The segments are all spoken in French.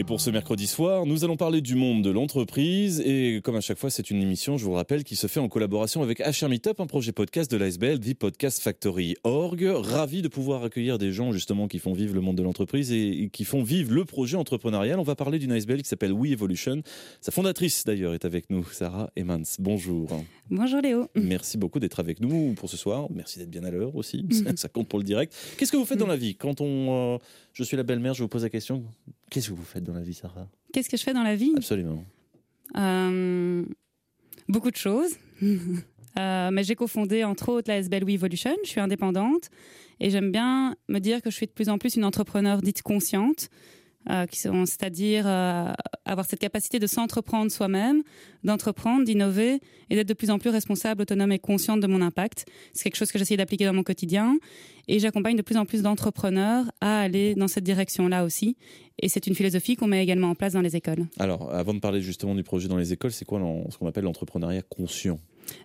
Et pour ce mercredi soir, nous allons parler du monde de l'entreprise. Et comme à chaque fois, c'est une émission, je vous le rappelle, qui se fait en collaboration avec HR Meetup, un projet podcast de l'ASBL, The Podcast Factory Org. Ravi de pouvoir accueillir des gens justement qui font vivre le monde de l'entreprise et qui font vivre le projet entrepreneurial. On va parler d'une ASBL qui s'appelle We Evolution. Sa fondatrice d'ailleurs est avec nous, Sarah Emmans. Bonjour. Bonjour Léo. Merci beaucoup d'être avec nous pour ce soir. Merci d'être bien à l'heure aussi. Ça compte pour le direct. Qu'est-ce que vous faites dans la vie? Quand on, euh, je suis la belle-mère, je vous pose la question. Qu'est-ce que vous faites dans la vie, Sarah? Qu'est-ce que je fais dans la vie? Absolument. Euh, beaucoup de choses. Euh, mais j'ai cofondé entre autres la SBL We Evolution. Je suis indépendante et j'aime bien me dire que je suis de plus en plus une entrepreneur dite consciente. Euh, qui sont, c'est-à-dire euh, avoir cette capacité de s'entreprendre soi-même, d'entreprendre, d'innover et d'être de plus en plus responsable, autonome et consciente de mon impact. C'est quelque chose que j'essaie d'appliquer dans mon quotidien et j'accompagne de plus en plus d'entrepreneurs à aller dans cette direction-là aussi. Et c'est une philosophie qu'on met également en place dans les écoles. Alors, avant de parler justement du projet dans les écoles, c'est quoi ce qu'on appelle l'entrepreneuriat conscient?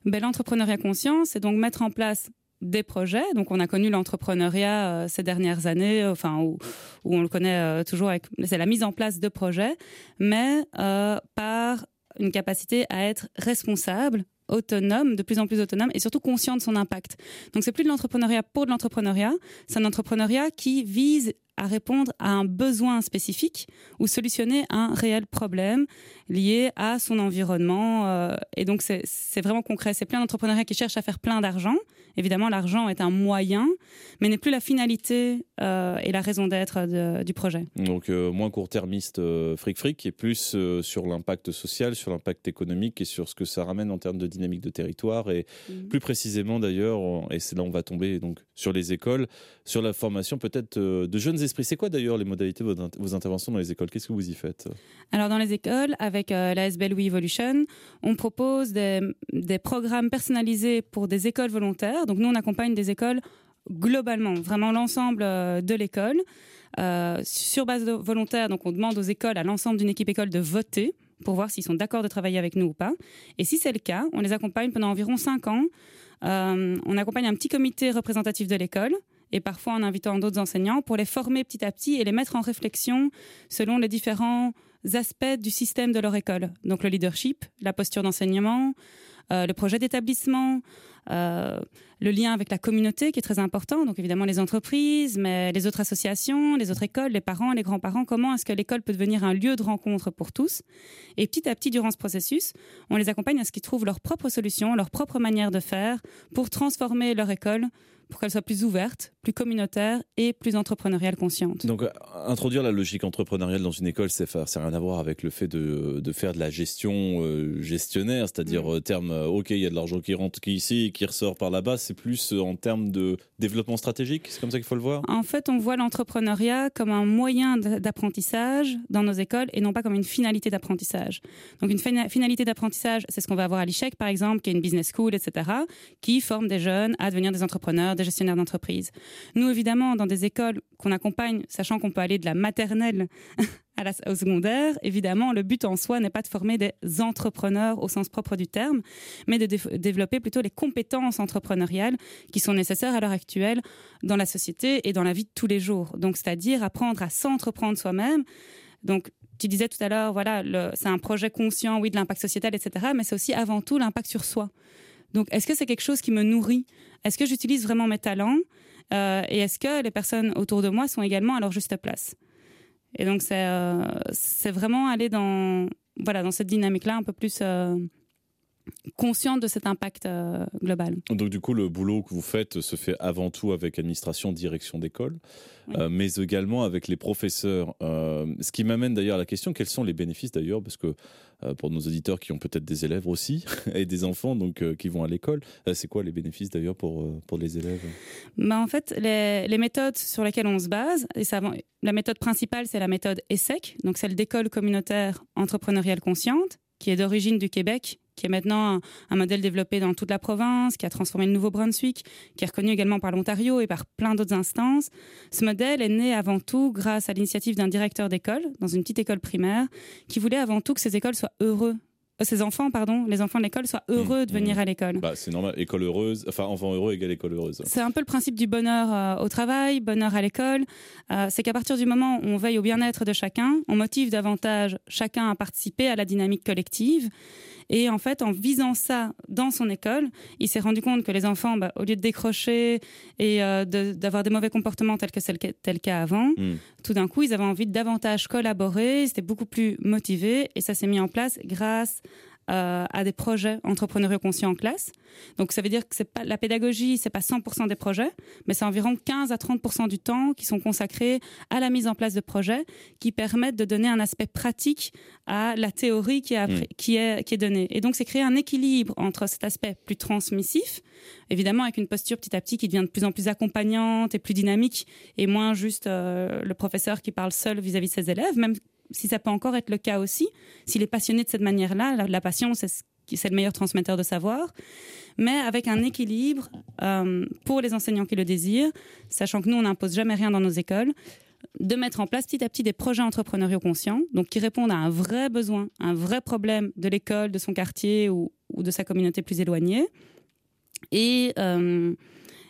Ben, L'entrepreneuriat conscient, c'est donc mettre en place des projets. Donc, on a connu l'entrepreneuriat euh, ces dernières années, euh, enfin où, on le connaît euh, toujours c'est la mise en place de projets, mais par une capacité à être responsable autonome, de plus en plus autonome et surtout conscient de son impact. Donc c'est plus de l'entrepreneuriat pour de l'entrepreneuriat, c'est un entrepreneuriat qui vise à répondre à un besoin spécifique ou solutionner un réel problème lié à son environnement. Euh, et donc, c'est vraiment concret. C'est plein d'entrepreneuriat qui cherchent à faire plein d'argent. Évidemment, l'argent est un moyen, mais n'est plus la finalité euh, et la raison d'être du projet. Donc, euh, moins court-termiste fric-fric et plus sur l'impact social, sur l'impact économique et sur ce que ça ramène en termes de dynamique de territoire. Et mhm. plus précisément, d'ailleurs, et c'est là où on va tomber donc sur les écoles, sur la formation peut-être de jeunes c'est quoi d'ailleurs les modalités de vos interventions dans les écoles? Qu'est-ce que vous y faites? Alors dans les écoles, avec euh, la SBL We Evolution, on propose des, programmes personnalisés pour des écoles volontaires. Donc nous, on accompagne des écoles globalement, vraiment l'ensemble euh, de l'école. Euh, sur base volontaire, donc on demande aux écoles, à l'ensemble d'une équipe école de voter pour voir s'ils sont d'accord de travailler avec nous ou pas. Et si c'est le cas, on les accompagne pendant environ cinq ans. on accompagne un petit comité représentatif de l'école et parfois en invitant d'autres enseignants pour les former petit à petit et les mettre en réflexion selon les différents aspects du système de leur école. Donc le leadership, la posture d'enseignement, euh, le projet d'établissement, euh, le lien avec la communauté qui est très important. Donc évidemment les entreprises, mais les autres associations, les autres écoles, les parents, les grands-parents. Comment est-ce que l'école peut devenir un lieu de rencontre pour tous Et petit à petit durant ce processus, on les accompagne à ce qu'ils trouvent leur propre solution, leur propre manière de faire pour transformer leur école pour qu'elle soit plus ouverte, plus communautaire et plus entrepreneuriale consciente. Donc, euh, introduire la logique entrepreneuriale dans une école, c'est ça n'a rien à voir avec le fait de, de faire de la gestion euh, gestionnaire, c'est-à-dire mm. euh, terme, ok, il y a de l'argent qui rentre qui ici, qui ressort par là-bas. C'est plus en termes de développement stratégique. C'est comme ça qu'il faut le voir? En fait, on voit l'entrepreneuriat comme un moyen d'apprentissage dans nos écoles et non pas comme une finalité d'apprentissage. Donc, une finalité d'apprentissage, c'est ce qu'on va avoir à l'ICHEC, par exemple, qui est une business school, etc., qui forme des jeunes à devenir des entrepreneurs des gestionnaires d'entreprise. Nous, évidemment, dans des écoles qu'on accompagne, sachant qu'on peut aller de la maternelle au secondaire, évidemment, le but en soi n'est pas de former des entrepreneurs au sens propre du terme, mais de développer plutôt les compétences entrepreneuriales qui sont nécessaires à l'heure actuelle dans la société et dans la vie de tous les jours. Donc, c'est-à-dire apprendre à s'entreprendre soi-même. Donc, tu disais tout à l'heure, voilà, c'est un projet conscient, oui, de l'impact sociétal, etc., mais c'est aussi avant tout l'impact sur soi. Donc, est-ce que c'est quelque chose qui me nourrit? Est-ce que j'utilise vraiment mes talents? Euh, Et est-ce que les personnes autour de moi sont également à leur juste place? Et donc, c'est euh, vraiment aller dans voilà dans cette dynamique-là un peu plus euh, consciente de cet impact euh, global. Donc du coup, le boulot que vous faites se fait avant tout avec administration, direction d'école, euh, mais également avec les professeurs. Euh, ce qui m'amène d'ailleurs à la question, quels sont les bénéfices d'ailleurs, parce que pour nos auditeurs qui ont peut-être des élèves aussi, et des enfants donc qui vont à l'école, c'est quoi les bénéfices d'ailleurs pour, pour les élèves? Bah, En fait, les, les, méthodes sur lesquelles on se base, et ça, la méthode principale, c'est la méthode ESSEC, donc celle d'école communautaire entrepreneuriale consciente, qui est d'origine du Québec qui est maintenant un, modèle développé dans toute la province, qui a transformé le Nouveau-Brunswick, qui est reconnu également par l'Ontario et par plein d'autres instances. Ce modèle est né avant tout grâce à l'initiative d'un directeur d'école dans une petite école primaire qui voulait avant tout que ces écoles soient heureux ces enfants, pardon, les enfants de l'école soient heureux de Mmh, venir mmh. à l'école. Bah, c'est normal. École heureuse, enfin enfant heureux égale école heureuse. C'est un peu le principe du bonheur euh, au travail, bonheur à l'école. Euh, c'est qu'à partir du moment où on veille au bien-être de chacun, on motive davantage chacun à participer à la dynamique collective. Et en fait, en visant ça dans son école, il s'est rendu compte que les enfants, bah, au lieu de décrocher et euh, de- d'avoir des mauvais comportements tels que c'est le cas avant, Hmm. tout d'un coup, ils avaient envie de davantage collaborer, ils étaient beaucoup plus motivés et ça s'est mis en place grâce euh, à des projets entrepreneuriaux conscients en classe. Donc ça veut dire que c'est pas la pédagogie, c'est pas 100% des projets, mais c'est environ 15 à 30% du temps qui sont consacrés à la mise en place de projets qui permettent de donner un aspect pratique à la théorie qui est, appris- qui est, qui est donnée. Et donc c'est créer un équilibre entre cet aspect plus transmissif, évidemment avec une posture petit à petit qui devient de plus en plus accompagnante et plus dynamique et moins juste euh, le professeur qui parle seul vis-à-vis de ses élèves, même si ça peut encore être le cas aussi, s'il est passionné de cette manière-là, la, la passion, c'est le meilleur transmetteur de savoir, mais avec un équilibre euh, pour les enseignants qui le désirent, sachant que nous, on n'impose jamais rien dans nos écoles, de mettre en place petit à petit des projets entrepreneuriaux conscients, donc qui répondent à un vrai besoin, un vrai problème de l'école, de son quartier ou, ou de sa communauté plus éloignée, et, euh,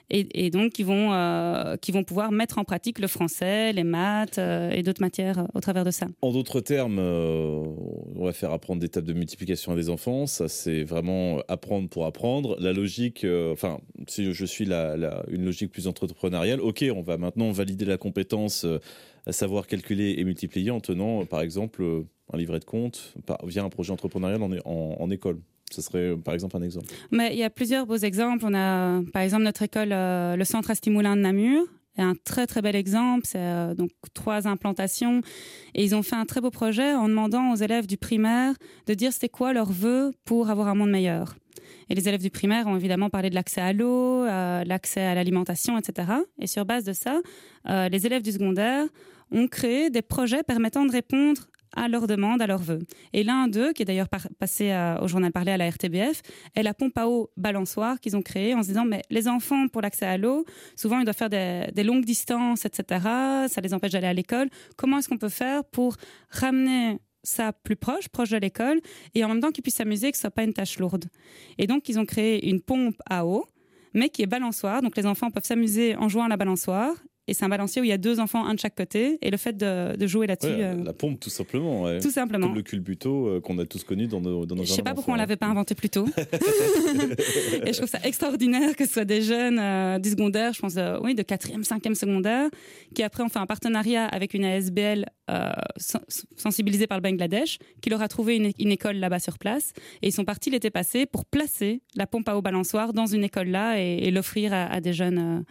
et, donc qui vont, euh, qui vont pouvoir mettre en pratique le français, les maths euh, et d'autres matières euh, au travers de ça. En d'autres termes, on va faire apprendre des tables de multiplication à des enfants. Ça, c'est vraiment apprendre pour apprendre. La logique, enfin, si je suis la, une logique plus entrepreneuriale, ok, on va maintenant valider la compétence à savoir calculer et multiplier en tenant, par exemple, un livret de compte via un projet entrepreneurial en, en- en école. Ce serait, par exemple, un exemple. Mais il y a plusieurs beaux exemples. On a, par exemple, notre école, euh, le centre Astimoulin de Namur, est un très très bel exemple. C'est euh, donc trois implantations et ils ont fait un très beau projet en demandant aux élèves du primaire de dire c'était quoi leur vœu pour avoir un monde meilleur. Et les élèves du primaire ont évidemment parlé de l'accès à l'eau, euh, l'accès à l'alimentation, etc. Et sur base de ça, les élèves du secondaire ont créé des projets permettant de répondre à leurs demandes, à leurs vœux. Et l'un d'eux, qui est d'ailleurs passé au journal parlé à la RTBF, est la pompe à eau balançoire qu'ils ont créée en se disant mais les enfants pour l'accès à l'eau, souvent ils doivent faire des, des longues distances, etc. Ça les empêche d'aller à l'école. Comment est-ce qu'on peut faire pour ramener ça plus proche, proche de l'école, et en même temps qu'ils puissent s'amuser, que ce soit pas une tâche lourde? Et donc ils ont créé une pompe à eau, mais qui est balançoire. Donc les enfants peuvent s'amuser en jouant à la balançoire. Et c'est un balancier où il y a deux enfants, un de chaque côté. Et le fait de, de jouer là-dessus, Ouais, euh, La pompe, tout simplement. ouais. tout simplement. Comme le culbuto euh, qu'on a tous connu dans nos, dans nos Je sais pas pourquoi on l'avait pas inventé plus tôt. et je trouve ça extraordinaire que ce soit des jeunes euh, du secondaire, je pense, oui, de quatrième, cinquième secondaire, qui après ont fait un partenariat avec une ASBL sen- sensibilisée par le Bangladesh, qui leur a trouvé une, une école là-bas sur place. Et ils sont partis l'été passé pour placer la pompe à eau balançoire dans une école là et, et l'offrir à, à des jeunes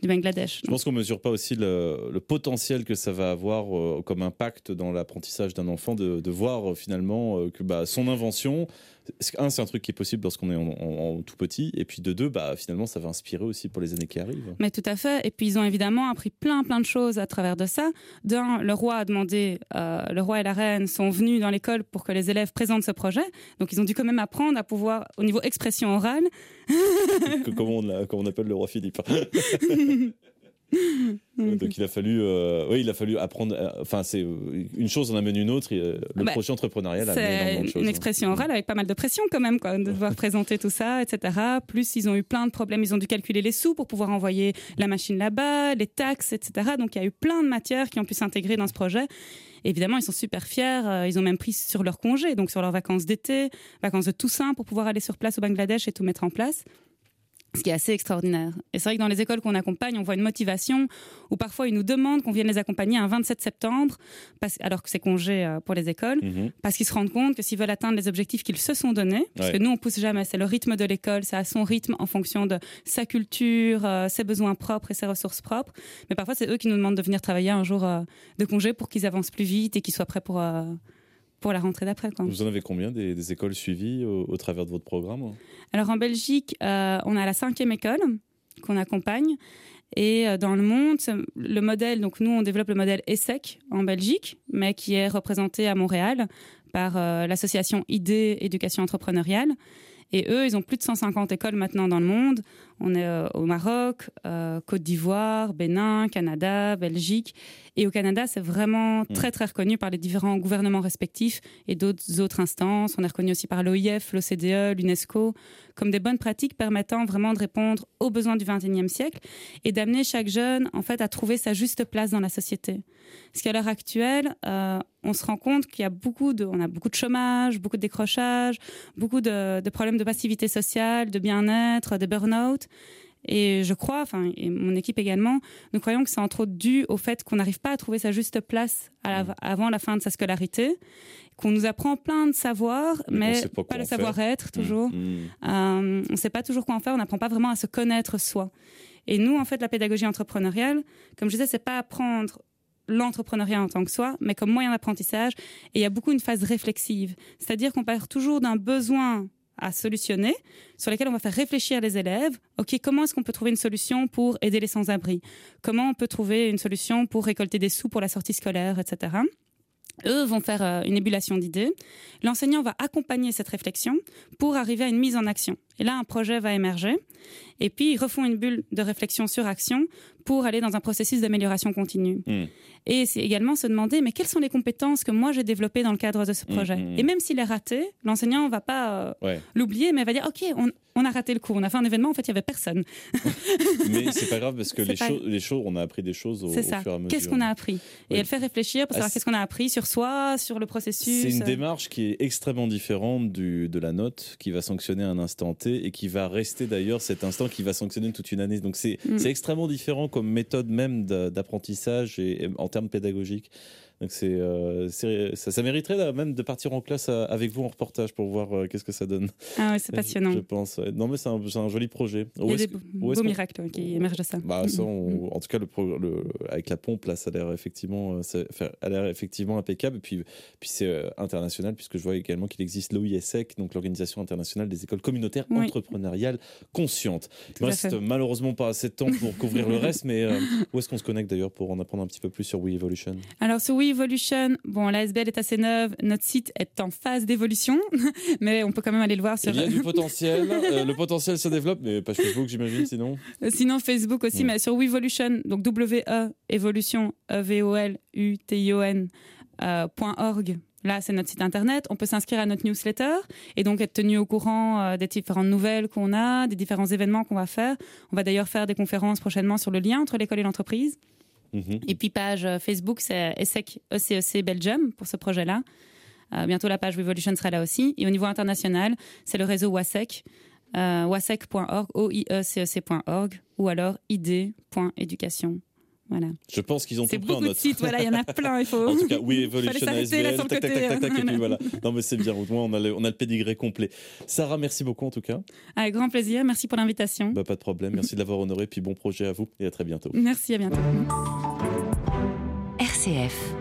du Bangladesh. Je pense qu'on mesure pas aussi le, le potentiel que ça va avoir euh, comme impact dans l'apprentissage d'un enfant de, de voir euh, finalement euh, que bah, son invention, un, c'est un truc qui est possible lorsqu'on est en, en- en tout petit, et puis de deux, bah, finalement, ça va inspirer aussi pour les années qui arrivent. Mais tout à fait. Et puis ils ont évidemment appris plein plein de choses à travers de ça. D'un, le roi a demandé, euh, le roi et la reine sont venus dans l'école pour que les élèves présentent ce projet. Donc ils ont dû quand même apprendre à pouvoir, au niveau expression orale, Que- comme, on, l'a- comme on appelle le roi Philippe? Donc il a fallu, euh, oui, il a fallu apprendre. euh, Enfin, c'est euh, une chose en amène une autre. et, euh, le Bah, projet entrepreneurial c'est une hein. expression orale avec pas mal de pression quand même, quoi, de devoir présenter tout ça, etc. Plus ils ont eu plein de problèmes, ils ont dû calculer les sous pour pouvoir envoyer la machine là-bas, les taxes, etc. Donc il y a eu plein de matières qui ont pu s'intégrer dans ce projet. Évidemment, ils sont super fiers. euh, Ils ont même pris sur leur congé, donc sur leurs vacances d'été, vacances de Toussaint, pour pouvoir aller sur place au Bangladesh et tout mettre en place. Ce qui est assez extraordinaire. Et c'est vrai que dans les écoles qu'on accompagne, on voit une motivation où parfois ils nous demandent qu'on vienne les accompagner un 27 septembre, parce- alors que c'est congé euh, pour les écoles, Mhm. parce qu'ils se rendent compte que s'ils veulent atteindre les objectifs qu'ils se sont donnés, parce Ouais. que nous on pousse jamais, c'est le rythme de l'école, c'est à son rythme en fonction de sa culture, euh, ses besoins propres et ses ressources propres. Mais parfois c'est eux qui nous demandent de venir travailler un jour euh, de congé pour qu'ils avancent plus vite et qu'ils soient prêts pour euh, pour la rentrée d'après. Vous en avez combien des, des écoles suivies au, au travers de votre programme? Alors en Belgique, euh, on a la cinquième école qu'on accompagne. Et euh, dans le monde, le modèle, donc nous on développe le modèle ESSEC en Belgique, mais qui est représenté à Montréal par euh, l'association ID Éducation Entrepreneuriale. Et eux, ils ont plus de 150 écoles maintenant dans le monde. On est euh, au Maroc, euh, Côte d'Ivoire, Bénin, Canada, Belgique. Et au Canada, c'est vraiment Mm. très, très reconnu par les différents gouvernements respectifs et d'autres autres instances. On est reconnu aussi par l'OIF, l'OCDE, l'UNESCO, comme des bonnes pratiques permettant vraiment de répondre aux besoins du XXIe siècle et d'amener chaque jeune, en fait, à trouver sa juste place dans la société. Parce qu'à l'heure actuelle, euh, on se rend compte qu'il y a beaucoup de, on a beaucoup de chômage, beaucoup de décrochage, beaucoup de, de problèmes de passivité sociale, de bien-être, de burn-out. Et je crois, enfin, et mon équipe également, nous croyons que c'est entre autres dû au fait qu'on n'arrive pas à trouver sa juste place à la- avant la fin de sa scolarité, qu'on nous apprend plein de savoirs, Mais pas le savoir-être toujours. Mm. Euh, on ne sait pas toujours quoi en faire, on n'apprend pas vraiment à se connaître soi. Et nous, en fait, la pédagogie entrepreneuriale, comme je disais, c'est pas apprendre l'entrepreneuriat en tant que soi, mais comme moyen d'apprentissage. Et il y a beaucoup une phase réflexive. C'est-à-dire qu'on part toujours d'un besoin à solutionner, sur lesquels on va faire réfléchir les élèves. OK, comment est-ce qu'on peut trouver une solution pour aider les sans-abri? Comment on peut trouver une solution pour récolter des sous pour la sortie scolaire, etc. Eux vont faire euh, une ébullition d'idées. L'enseignant va accompagner cette réflexion pour arriver à une mise en action. Et là, un projet va émerger. Et puis, ils refont une bulle de réflexion sur action pour aller dans un processus d'amélioration continue. Mm. Et c'est également se demander, mais quelles sont les compétences que moi j'ai développées dans le cadre de ce Mm, projet? mm, mm. Et même s'il est raté, l'enseignant ne va pas euh, Ouais. l'oublier, mais va dire, OK, on, on a raté le coup, on a fait un événement, en fait, il n'y avait personne. Mais c'est pas grave parce que les, pas- choses, les choses, on a appris des choses au, au ça. fur et à mesure. Qu'est-ce qu'on a appris? Et elle fait réfléchir pour savoir qu'est-ce qu'on a appris sur soi, sur le processus. C'est une euh, démarche qui est extrêmement différente du, de la note, qui va sanctionner un instant T et qui va rester d'ailleurs cet instant qui va sanctionner toute une année. Donc c'est Mm. extrêmement différent comme méthode même d'a- d'apprentissage et, et en termes pédagogiques. Donc c'est euh, ça, ça mériterait là, même de partir en classe euh, avec vous en reportage pour voir euh, qu'est-ce que ça donne. Ah ouais, c'est passionnant. Je, je pense. Non mais c'est un, un joli projet. Il Où y a des beaux, beaux miracles ouais, qui émergent de ça. bah, ça, on- Mm. en tout cas, le, avec la pompe, là, ça a l'air effectivement, ça ça a l'air effectivement impeccable. Et puis, puis c'est euh, international, puisque je vois également qu'il existe l'OISEC, donc l'Organisation internationale des écoles communautaires Oui. entrepreneuriales conscientes. Tout Il me fait. reste malheureusement pas assez de temps pour couvrir le reste, mais où est-ce qu'on se connecte d'ailleurs pour en apprendre un petit peu plus sur WeEvolution Alors sur WeEvolution, bon, la SBL est assez neuve, notre site est en phase d'évolution, mais on peut quand même aller le voir sur. Il y a du potentiel, euh, le potentiel se développe, mais page Facebook, j'imagine, sinon. Sinon Facebook aussi, mais sur WeEvolution, donc W E Evolution E V O L U T I O N euh, .org. Là, c'est notre site internet. On peut s'inscrire à notre newsletter et donc être tenu au courant euh, des différentes nouvelles qu'on a, des différents événements qu'on va faire. On va d'ailleurs faire des conférences prochainement sur le lien entre l'école et l'entreprise. Mhm. Et puis page euh, Facebook, c'est ESSEC, ECEC Belgium pour ce projet-là. Euh, bientôt la page Revolution sera là aussi. Et au niveau international, c'est le réseau WASEC, euh, wasec.org, O-I-E-C-E-C.org, ou alors id.éducation. Voilà. Je pense qu'ils ont C'est tout pris en beaucoup de note. sites, voilà, il y en a plein, il faut. En tout cas, oui, Evolution ASBL, tac, tac, tac, tac, tac, et hein. puis voilà. Non, mais c'est bien. Au moins, on a le, on a le pédigré complet. Sarah, merci beaucoup en tout cas. Avec grand plaisir, merci pour l'invitation. Bah, pas de problème. Merci de l'avoir honoré. Puis bon projet à vous et à très bientôt. Merci, à bientôt. RCF.